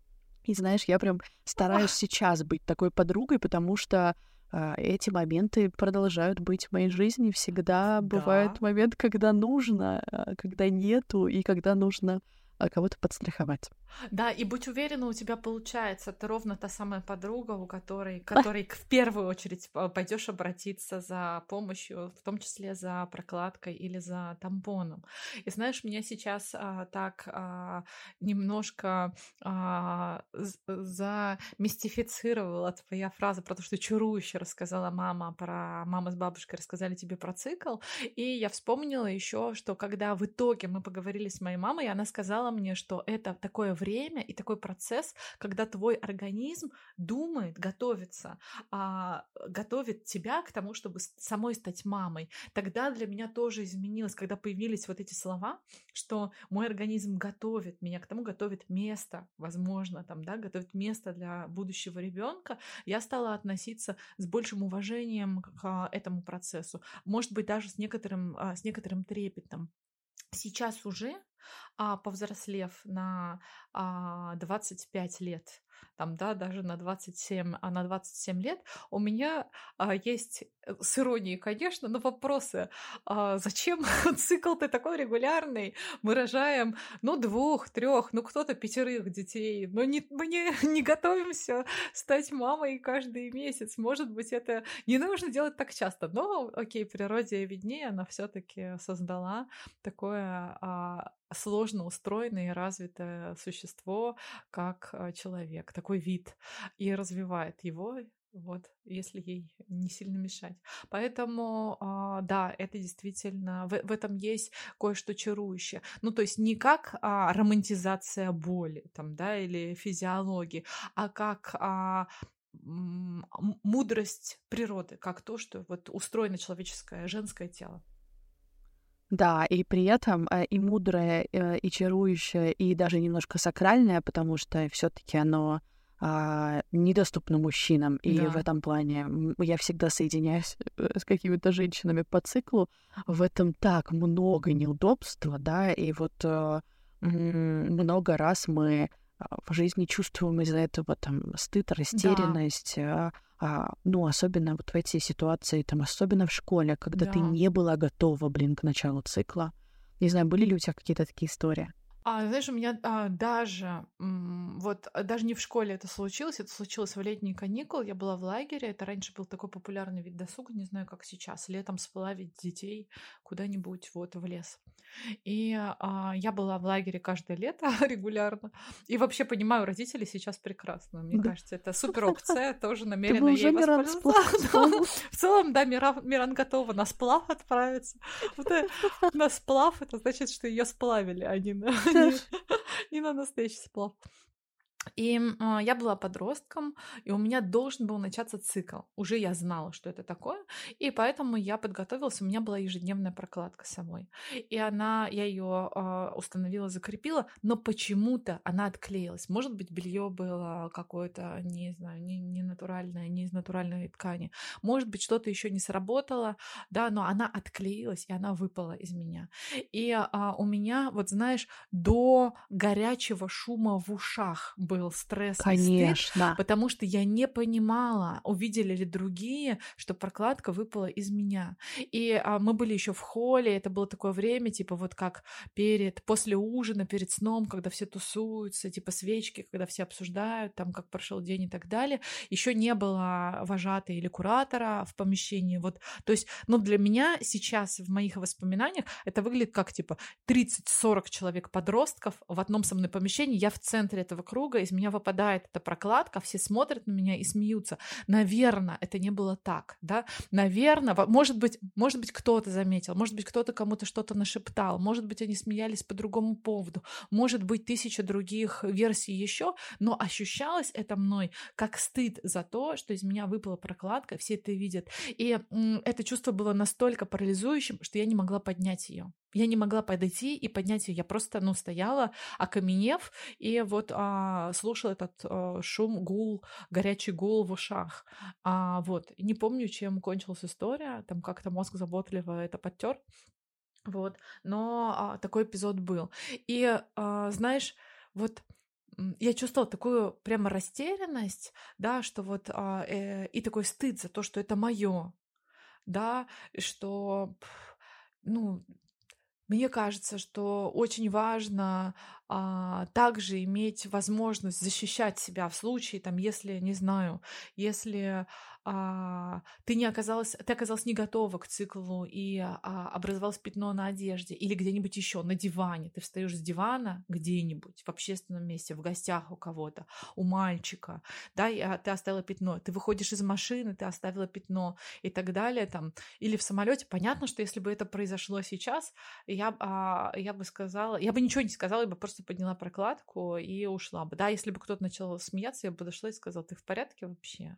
И знаешь, я прям стараюсь сейчас быть такой подругой, потому что э, эти моменты продолжают быть в моей жизни. Всегда да. бывает момент, когда нужно, а, когда нету, и когда нужно кого-то подстраховать. Да, и будь уверена, у тебя получается. Ты ровно та самая подруга, у которой, которой в первую очередь пойдешь обратиться за помощью, в том числе за прокладкой или за тампоном. И знаешь, меня сейчас а, так а, немножко а, замистифицировала твоя фраза про то, что чарующе рассказала мама про мама с бабушкой рассказали тебе про цикл. И я вспомнила еще, что когда в итоге мы поговорили с моей мамой, она сказала мне, что это такое время и такой процесс, когда твой организм думает, готовится, а, готовит тебя к тому, чтобы самой стать мамой. Тогда для меня тоже изменилось, когда появились вот эти слова, что мой организм готовит меня к тому, готовит место, возможно, там, да, готовит место для будущего ребенка, я стала относиться с большим уважением к а, этому процессу, может быть, даже с некоторым, а, с некоторым трепетом. Сейчас уже повзрослев на а, 25 лет, там, да, даже на 27, а на 27 лет, у меня а, есть э, с иронией, конечно, но вопросы. А, зачем цикл-то такой регулярный? Мы рожаем, ну, двух, трех, ну, кто-то пятерых детей, но не, мы не, не готовимся стать мамой каждый месяц. Может быть, это не нужно делать так часто, но, окей, природе виднее, она все-таки создала такое а, сложно устроенное и развитое существо, как а, человек, такой вид, и развивает его вот, если ей не сильно мешать. Поэтому, а, да, это действительно, в, в этом есть кое-что чарующее. Ну, то есть не как а, романтизация боли, там, да, или физиологии, а как а, мудрость природы, как то, что вот устроено человеческое женское тело. Да, и при этом э, и мудрое, э, и чарующее, и даже немножко сакральное, потому что все-таки оно а, недоступно мужчинам. И да. в этом плане я всегда соединяюсь э, с какими-то женщинами по циклу. В этом так много неудобства, да, и вот а, много раз мы в жизни чувствуем из-за этого там стыд, растерянность, да. а, ну, особенно вот в эти ситуации, там, особенно в школе, когда да. ты не была готова, блин, к началу цикла. Не знаю, были ли у тебя какие-то такие истории? А, знаешь, у меня а, даже, вот а, даже не в школе это случилось, это случилось в летние каникулы, я была в лагере, это раньше был такой популярный вид досуга, не знаю, как сейчас, летом сплавить детей куда-нибудь вот в лес. И а, я была в лагере каждое лето регулярно, и вообще понимаю родителей сейчас прекрасно, мне да. кажется, это супер опция, тоже намеренно ей воспользоваться. В целом, да, Миран готова на сплав отправиться. На сплав, это значит, что ее сплавили, а не не на настоящий сплав. И э, я была подростком, и у меня должен был начаться цикл. Уже я знала, что это такое, и поэтому я подготовилась. У меня была ежедневная прокладка с собой, и она, я ее э, установила, закрепила, но почему-то она отклеилась. Может быть, белье было какое-то, не знаю, не, не натуральное, не из натуральной ткани. Может быть, что-то еще не сработало, да, но она отклеилась и она выпала из меня. И э, у меня, вот знаешь, до горячего шума в ушах был был стресс Конечно. стыд, потому что я не понимала, увидели ли другие, что прокладка выпала из меня. И а, мы были еще в холле, это было такое время, типа вот как перед, после ужина, перед сном, когда все тусуются, типа свечки, когда все обсуждают, там, как прошел день и так далее. Еще не было вожатой или куратора в помещении. Вот, то есть, ну, для меня сейчас в моих воспоминаниях это выглядит как, типа, 30-40 человек подростков в одном со мной помещении, я в центре этого круга, из меня выпадает эта прокладка, все смотрят на меня и смеются. Наверное, это не было так, да? Наверное, может быть, может быть, кто-то заметил, может быть, кто-то кому-то что-то нашептал, может быть, они смеялись по другому поводу, может быть, тысяча других версий еще, но ощущалось это мной как стыд за то, что из меня выпала прокладка, все это видят. И это чувство было настолько парализующим, что я не могла поднять ее. Я не могла подойти и поднять ее. Я просто, ну, стояла, окаменев, и вот а, слушала этот а, шум, гул, горячий гул в ушах. А, вот. Не помню, чем кончилась история. Там как-то мозг заботливо это подтер. Вот. Но а, такой эпизод был. И, а, знаешь, вот я чувствовала такую прямо растерянность, да, что вот а, э, и такой стыд за то, что это мое, да, что ну, мне кажется, что очень важно а, также иметь возможность защищать себя в случае, там, если, не знаю, если а, ты не оказалась, ты оказалась не готова к циклу и а, образовалось пятно на одежде или где-нибудь еще на диване, ты встаешь с дивана где-нибудь в общественном месте, в гостях у кого-то, у мальчика, да, и, а, ты оставила пятно, ты выходишь из машины, ты оставила пятно и так далее, там, или в самолете. Понятно, что если бы это произошло сейчас, я, а, я бы сказала, я бы ничего не сказала, я бы просто подняла прокладку и ушла бы, да, если бы кто-то начал смеяться, я бы подошла и сказала, ты в порядке вообще?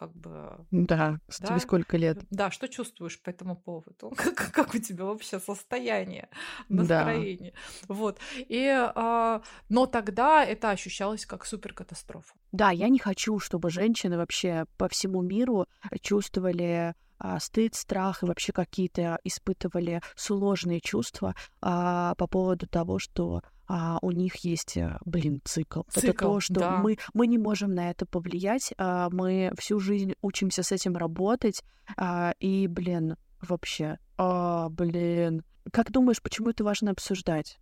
как бы... Да, да? тебе сколько лет? Да, что чувствуешь по этому поводу? Как, как у тебя вообще состояние, настроение? Да. Вот. И, а, но тогда это ощущалось как суперкатастрофа. Да, я не хочу, чтобы женщины вообще по всему миру чувствовали стыд, страх и вообще какие-то испытывали сложные чувства а, по поводу того, что а, у них есть, э, блин, цикл. цикл это то, что да. мы, мы не можем на это повлиять, а, мы всю жизнь учимся с этим работать, а, и, блин, вообще, а, блин. Как думаешь, почему это важно обсуждать?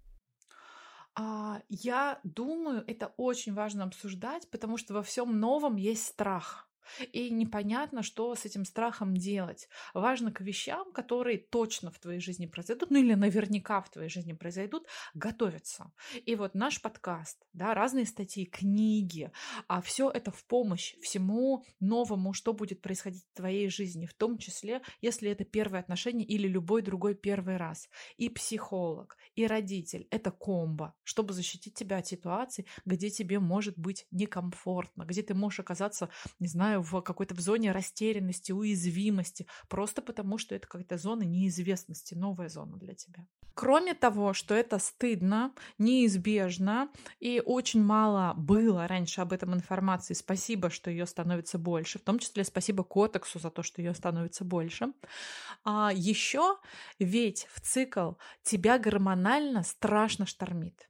А, я думаю, это очень важно обсуждать, потому что во всем новом есть страх. И непонятно, что с этим страхом делать. Важно к вещам, которые точно в твоей жизни произойдут, ну или наверняка в твоей жизни произойдут, готовиться. И вот наш подкаст, да, разные статьи, книги, а все это в помощь всему новому, что будет происходить в твоей жизни, в том числе, если это первое отношение или любой другой первый раз. И психолог, и родитель — это комбо, чтобы защитить тебя от ситуаций, где тебе может быть некомфортно, где ты можешь оказаться, не знаю, в какой-то в зоне растерянности, уязвимости, просто потому что это какая-то зона неизвестности, новая зона для тебя. Кроме того, что это стыдно, неизбежно, и очень мало было раньше об этом информации, спасибо, что ее становится больше, в том числе спасибо Котексу за то, что ее становится больше. А еще ведь в цикл тебя гормонально страшно штормит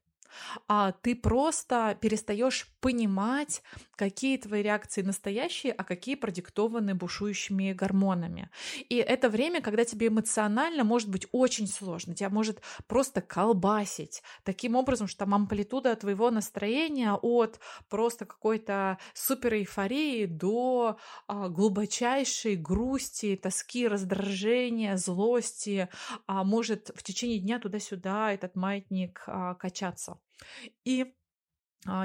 а ты просто перестаешь понимать, какие твои реакции настоящие, а какие продиктованы бушующими гормонами. И это время, когда тебе эмоционально может быть очень сложно, тебя может просто колбасить таким образом, что там амплитуда твоего настроения от просто какой-то супер эйфории до а, глубочайшей грусти, тоски, раздражения, злости, а, может в течение дня туда-сюда этот маятник а, качаться. И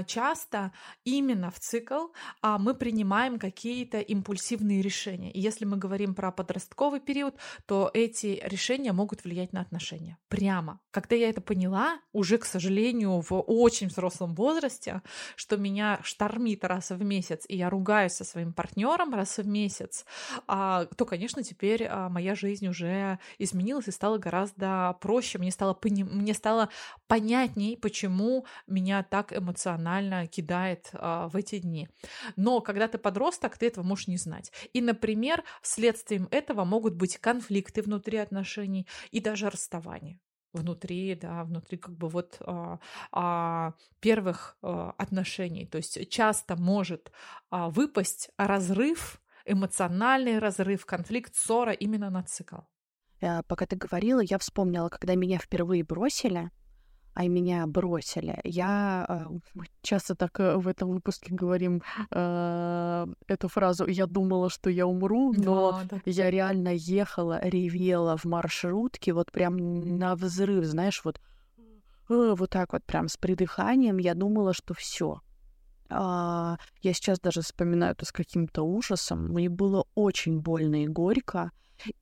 часто именно в цикл а, мы принимаем какие-то импульсивные решения. И если мы говорим про подростковый период, то эти решения могут влиять на отношения. Прямо. Когда я это поняла, уже, к сожалению, в очень взрослом возрасте, что меня штормит раз в месяц, и я ругаюсь со своим партнером раз в месяц, а, то, конечно, теперь моя жизнь уже изменилась и стала гораздо проще. Мне стало, пони... Мне стало понятней, почему меня так эмоционально эмоционально кидает а, в эти дни. Но когда ты подросток, ты этого можешь не знать. И, например, следствием этого могут быть конфликты внутри отношений и даже расставания внутри, да, внутри как бы вот а, а, первых а, отношений. То есть часто может а, выпасть разрыв, эмоциональный разрыв, конфликт, ссора именно на цикл. Э, пока ты говорила, я вспомнила, когда меня впервые бросили, а меня бросили. Я э, мы часто так э, в этом выпуске говорим э, эту фразу «я думала, что я умру», но да, да. я реально ехала, ревела в маршрутке, вот прям на взрыв, знаешь, вот э, вот так вот прям с придыханием я думала, что все. А, я сейчас даже вспоминаю это с каким-то ужасом. Мне было очень больно и горько.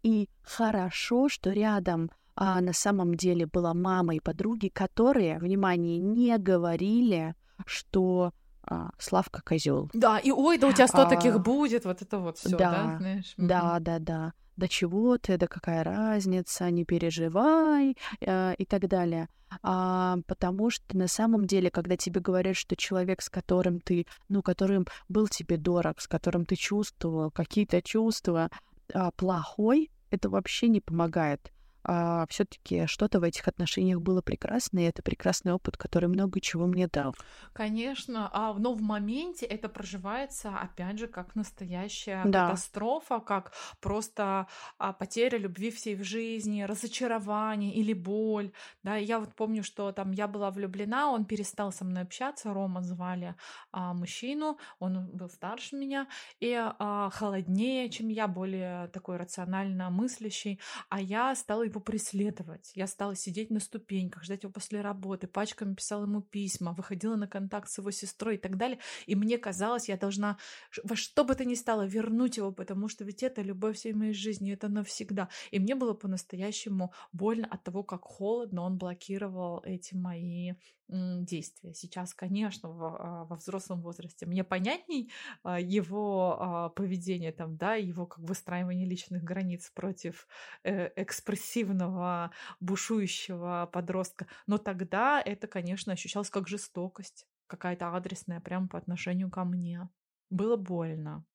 И хорошо, что рядом а на самом деле была мама и подруги, которые, внимание, не говорили, что а, Славка козел. Да, и ой, да у тебя сто а, таких будет, вот это вот все, да, да, знаешь? Да, да, да. Да чего ты, да какая разница, не переживай э, и так далее. А, потому что на самом деле, когда тебе говорят, что человек, с которым ты, ну, которым был тебе дорог, с которым ты чувствовал какие-то чувства, а, плохой, это вообще не помогает а, все-таки что-то в этих отношениях было прекрасно, и это прекрасный опыт, который много чего мне дал. Конечно, а, но в моменте это проживается, опять же, как настоящая да. катастрофа, как просто а, потеря любви всей в жизни, разочарование или боль. Да, я вот помню, что там я была влюблена, он перестал со мной общаться, Рома звали а, мужчину, он был старше меня и а, холоднее, чем я, более такой рационально мыслящий, а я стала его преследовать. Я стала сидеть на ступеньках, ждать его после работы, пачками писала ему письма, выходила на контакт с его сестрой и так далее. И мне казалось, я должна во что бы то ни стало вернуть его, потому что ведь это любовь всей моей жизни, это навсегда. И мне было по-настоящему больно от того, как холодно он блокировал эти мои действия. Сейчас, конечно, во, во взрослом возрасте мне понятней а, его а, поведение, там, да, его как выстраивание личных границ против э, экспрессивного, бушующего подростка. Но тогда это, конечно, ощущалось как жестокость какая-то адресная прямо по отношению ко мне. Было больно.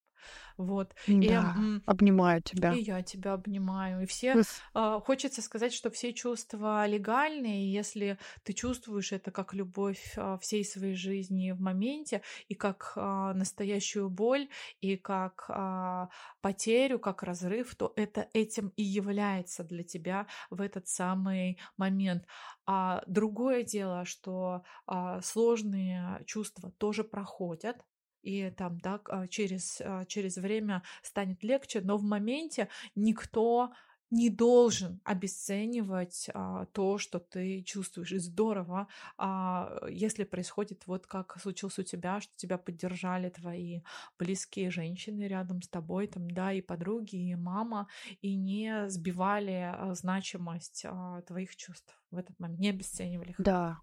Вот. Да, и, обнимаю тебя. И я тебя обнимаю. И все... Э, хочется сказать, что все чувства легальные, если ты чувствуешь это как любовь э, всей своей жизни в моменте, и как э, настоящую боль, и как э, потерю, как разрыв, то это этим и является для тебя в этот самый момент. А другое дело, что а, сложные чувства тоже проходят, и там, да, а, через, а, через время станет легче, но в моменте никто не должен обесценивать а, то, что ты чувствуешь. И здорово, а, если происходит вот как случилось у тебя, что тебя поддержали твои близкие женщины рядом с тобой, там, да, и подруги, и мама, и не сбивали а, значимость а, твоих чувств в этот момент, не обесценивали их. Да.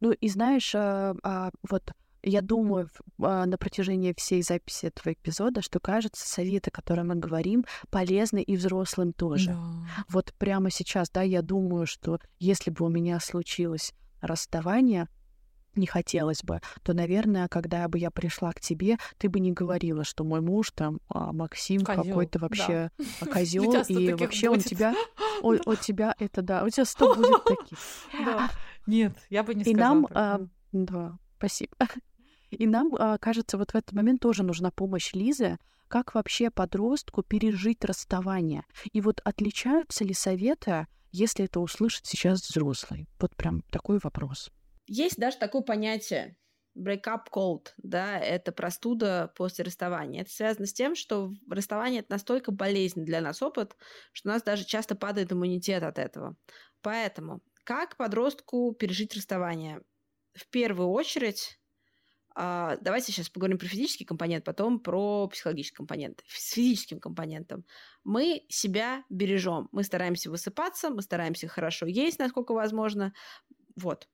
Ну и знаешь, а, а, вот я думаю а, на протяжении всей записи этого эпизода, что кажется, советы, которые мы говорим, полезны и взрослым тоже. Да. Вот прямо сейчас, да, я думаю, что если бы у меня случилось расставание, не хотелось бы, то, наверное, когда бы я пришла к тебе, ты бы не говорила, что мой муж там а, Максим какой-то вообще да. козел, и вообще будет. он тебя, у, у тебя это да, у тебя сто будет таких. Да. Нет, я бы не сказала. И нам, а, да, спасибо. И нам, а, кажется, вот в этот момент тоже нужна помощь Лизы, как вообще подростку пережить расставание. И вот отличаются ли советы, если это услышит сейчас взрослый? Вот прям такой вопрос. Есть даже такое понятие break-up cold, да, это простуда после расставания. Это связано с тем, что расставание – это настолько болезненный для нас опыт, что у нас даже часто падает иммунитет от этого. Поэтому как подростку пережить расставание? В первую очередь давайте сейчас поговорим про физический компонент, потом про психологический компонент. С физическим компонентом мы себя бережем. Мы стараемся высыпаться, мы стараемся хорошо есть, насколько возможно. Вот.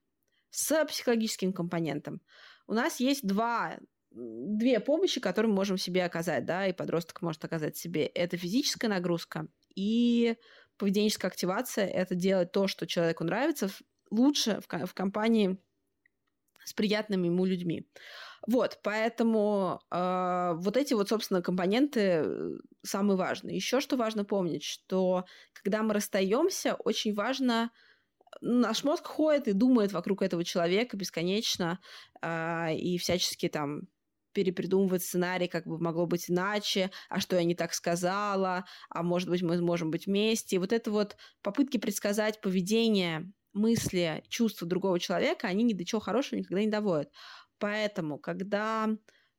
С психологическим компонентом у нас есть два две помощи, которые мы можем себе оказать, да, и подросток может оказать себе. Это физическая нагрузка и поведенческая активация. Это делать то, что человеку нравится, лучше в, в компании с приятными ему людьми. Вот, поэтому э, вот эти вот, собственно, компоненты э, самые важные. Еще что важно помнить, что когда мы расстаемся, очень важно наш мозг ходит и думает вокруг этого человека бесконечно э, и всячески там перепридумывать сценарий, как бы могло быть иначе, а что я не так сказала, а может быть мы можем быть вместе. И вот это вот попытки предсказать поведение мысли, чувства другого человека, они ни до чего хорошего никогда не доводят. Поэтому, когда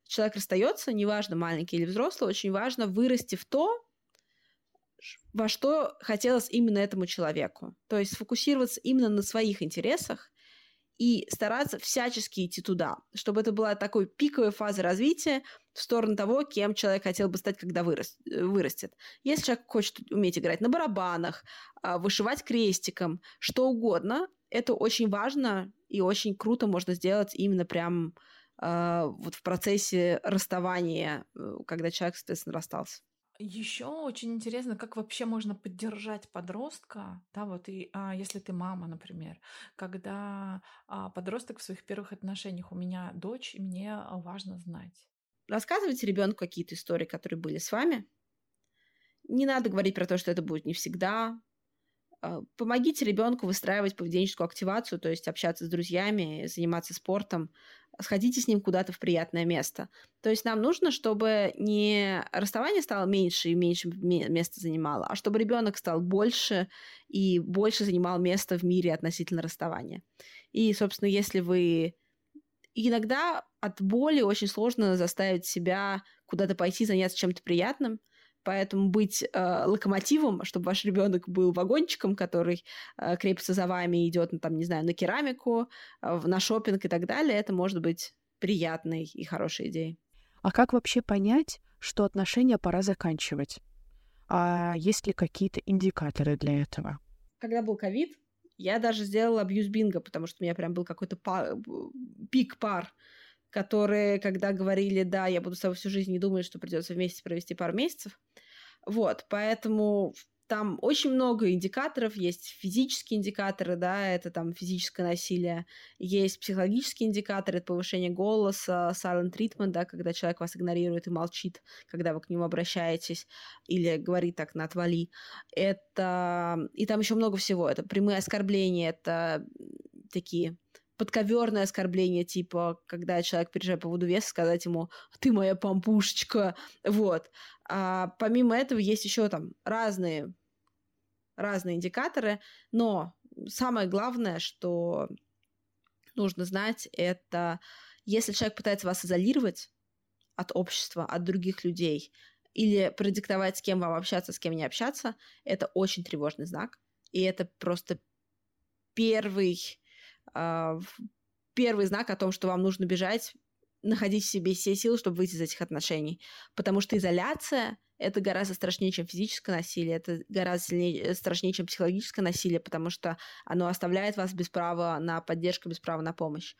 человек расстается, неважно, маленький или взрослый, очень важно вырасти в то, во что хотелось именно этому человеку. То есть сфокусироваться именно на своих интересах и стараться всячески идти туда, чтобы это была такой пиковая фаза развития в сторону того, кем человек хотел бы стать, когда вырос, э, вырастет. Если человек хочет уметь играть на барабанах, а, вышивать крестиком, что угодно, это очень важно и очень круто можно сделать именно прям э, вот в процессе расставания, э, когда человек, соответственно, расстался. Еще очень интересно, как вообще можно поддержать подростка, да, вот и а, если ты мама, например, когда а, подросток в своих первых отношениях, у меня дочь, и мне важно знать. Рассказывайте ребенку какие-то истории, которые были с вами. Не надо говорить про то, что это будет не всегда. А, помогите ребенку выстраивать поведенческую активацию, то есть общаться с друзьями, заниматься спортом, сходите с ним куда-то в приятное место. То есть нам нужно, чтобы не расставание стало меньше и меньше места занимало, а чтобы ребенок стал больше и больше занимал место в мире относительно расставания. И, собственно, если вы иногда от боли очень сложно заставить себя куда-то пойти заняться чем-то приятным, Поэтому быть э, локомотивом, чтобы ваш ребенок был вагончиком, который э, крепится за вами, идет, ну, там, не знаю, на керамику, э, на шопинг и так далее, это может быть приятной и хорошей идеей. А как вообще понять, что отношения пора заканчивать? А есть ли какие-то индикаторы для этого? Когда был ковид, я даже сделала абьюз бинго, потому что у меня прям был какой-то пар, пик пар которые, когда говорили, да, я буду с тобой всю жизнь, не думали, что придется вместе провести пару месяцев. Вот, поэтому там очень много индикаторов, есть физические индикаторы, да, это там физическое насилие, есть психологические индикаторы, это повышение голоса, silent treatment, да, когда человек вас игнорирует и молчит, когда вы к нему обращаетесь, или говорит так на отвали. Это... И там еще много всего. Это прямые оскорбления, это такие подковерное оскорбление, типа, когда человек переезжает по поводу веса, сказать ему «ты моя пампушечка», вот. А помимо этого есть еще там разные, разные индикаторы, но самое главное, что нужно знать, это если человек пытается вас изолировать, от общества, от других людей, или продиктовать, с кем вам общаться, с кем не общаться, это очень тревожный знак. И это просто первый, первый знак о том, что вам нужно бежать, находить в себе все силы, чтобы выйти из этих отношений. Потому что изоляция — это гораздо страшнее, чем физическое насилие, это гораздо сильнее, страшнее, чем психологическое насилие, потому что оно оставляет вас без права на поддержку, без права на помощь.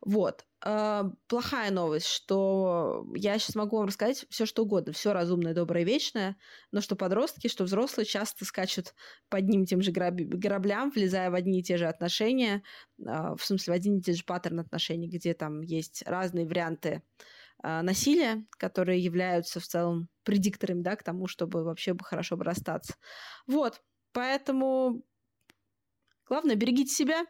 Вот. Э, плохая новость, что я сейчас могу вам рассказать все, что угодно, все разумное, доброе, вечное, но что подростки, что взрослые часто скачут по одним и тем же граб... граблям, влезая в одни и те же отношения, э, в смысле, в один и те же паттерн отношений, где там есть разные варианты насилия, которые являются в целом предикторами, да, к тому, чтобы вообще бы хорошо бы расстаться. Вот, поэтому главное, берегите себя,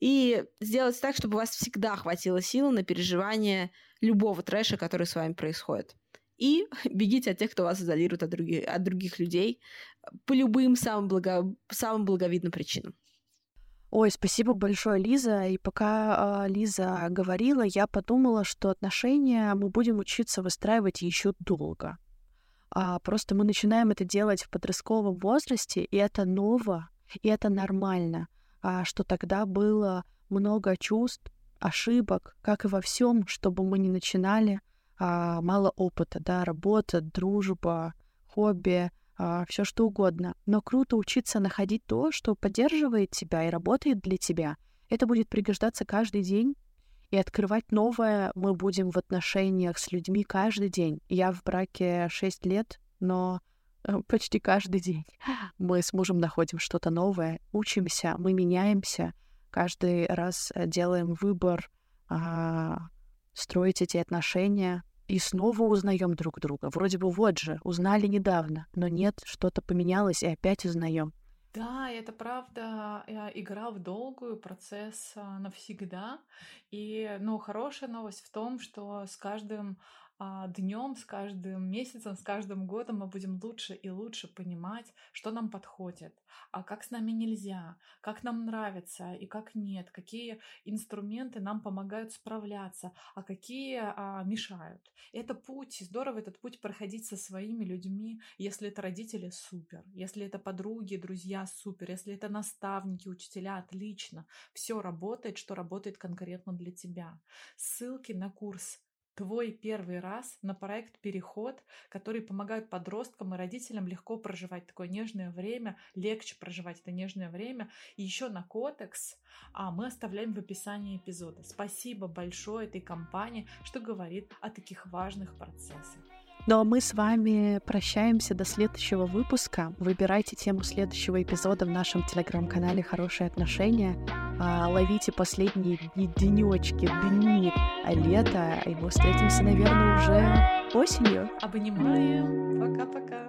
и сделать так, чтобы у вас всегда хватило сил на переживание любого трэша, который с вами происходит. И бегите от тех, кто вас изолирует от других, от других людей по любым самым, благо, самым благовидным причинам. Ой, спасибо большое, Лиза. И пока э, Лиза говорила, я подумала, что отношения мы будем учиться выстраивать еще долго. А, просто мы начинаем это делать в подростковом возрасте, и это ново, и это нормально а, что тогда было много чувств, ошибок, как и во всем, чтобы мы не начинали, а, мало опыта, да, работа, дружба, хобби, а, все что угодно. Но круто учиться находить то, что поддерживает тебя и работает для тебя. Это будет пригождаться каждый день, и открывать новое мы будем в отношениях с людьми каждый день. Я в браке 6 лет, но Э, почти каждый день мы с мужем находим что-то новое, учимся, мы меняемся, каждый раз э, делаем выбор а, строить эти отношения и снова узнаем друг друга. Вроде бы вот же, узнали недавно, но нет, что-то поменялось и опять узнаем. Да, это правда э, игра в долгую, процесс навсегда. И, ну, хорошая новость в том, что с каждым а, днем, с каждым месяцем, с каждым годом мы будем лучше и лучше понимать, что нам подходит, а как с нами нельзя, как нам нравится и как нет, какие инструменты нам помогают справляться, а какие а, мешают. Это путь, здорово этот путь проходить со своими людьми, если это родители, супер, если это подруги, друзья, супер, если это наставники, учителя, отлично. Все работает, что работает конкретно для тебя. Ссылки на курс твой первый раз на проект «Переход», который помогает подросткам и родителям легко проживать такое нежное время, легче проживать это нежное время. И еще на кодекс а мы оставляем в описании эпизода. Спасибо большое этой компании, что говорит о таких важных процессах. Ну а мы с вами прощаемся до следующего выпуска. Выбирайте тему следующего эпизода в нашем телеграм-канале «Хорошие отношения». А, ловите последние денечки, дни лета, и мы встретимся, наверное, уже осенью. Обнимаем. Пока-пока.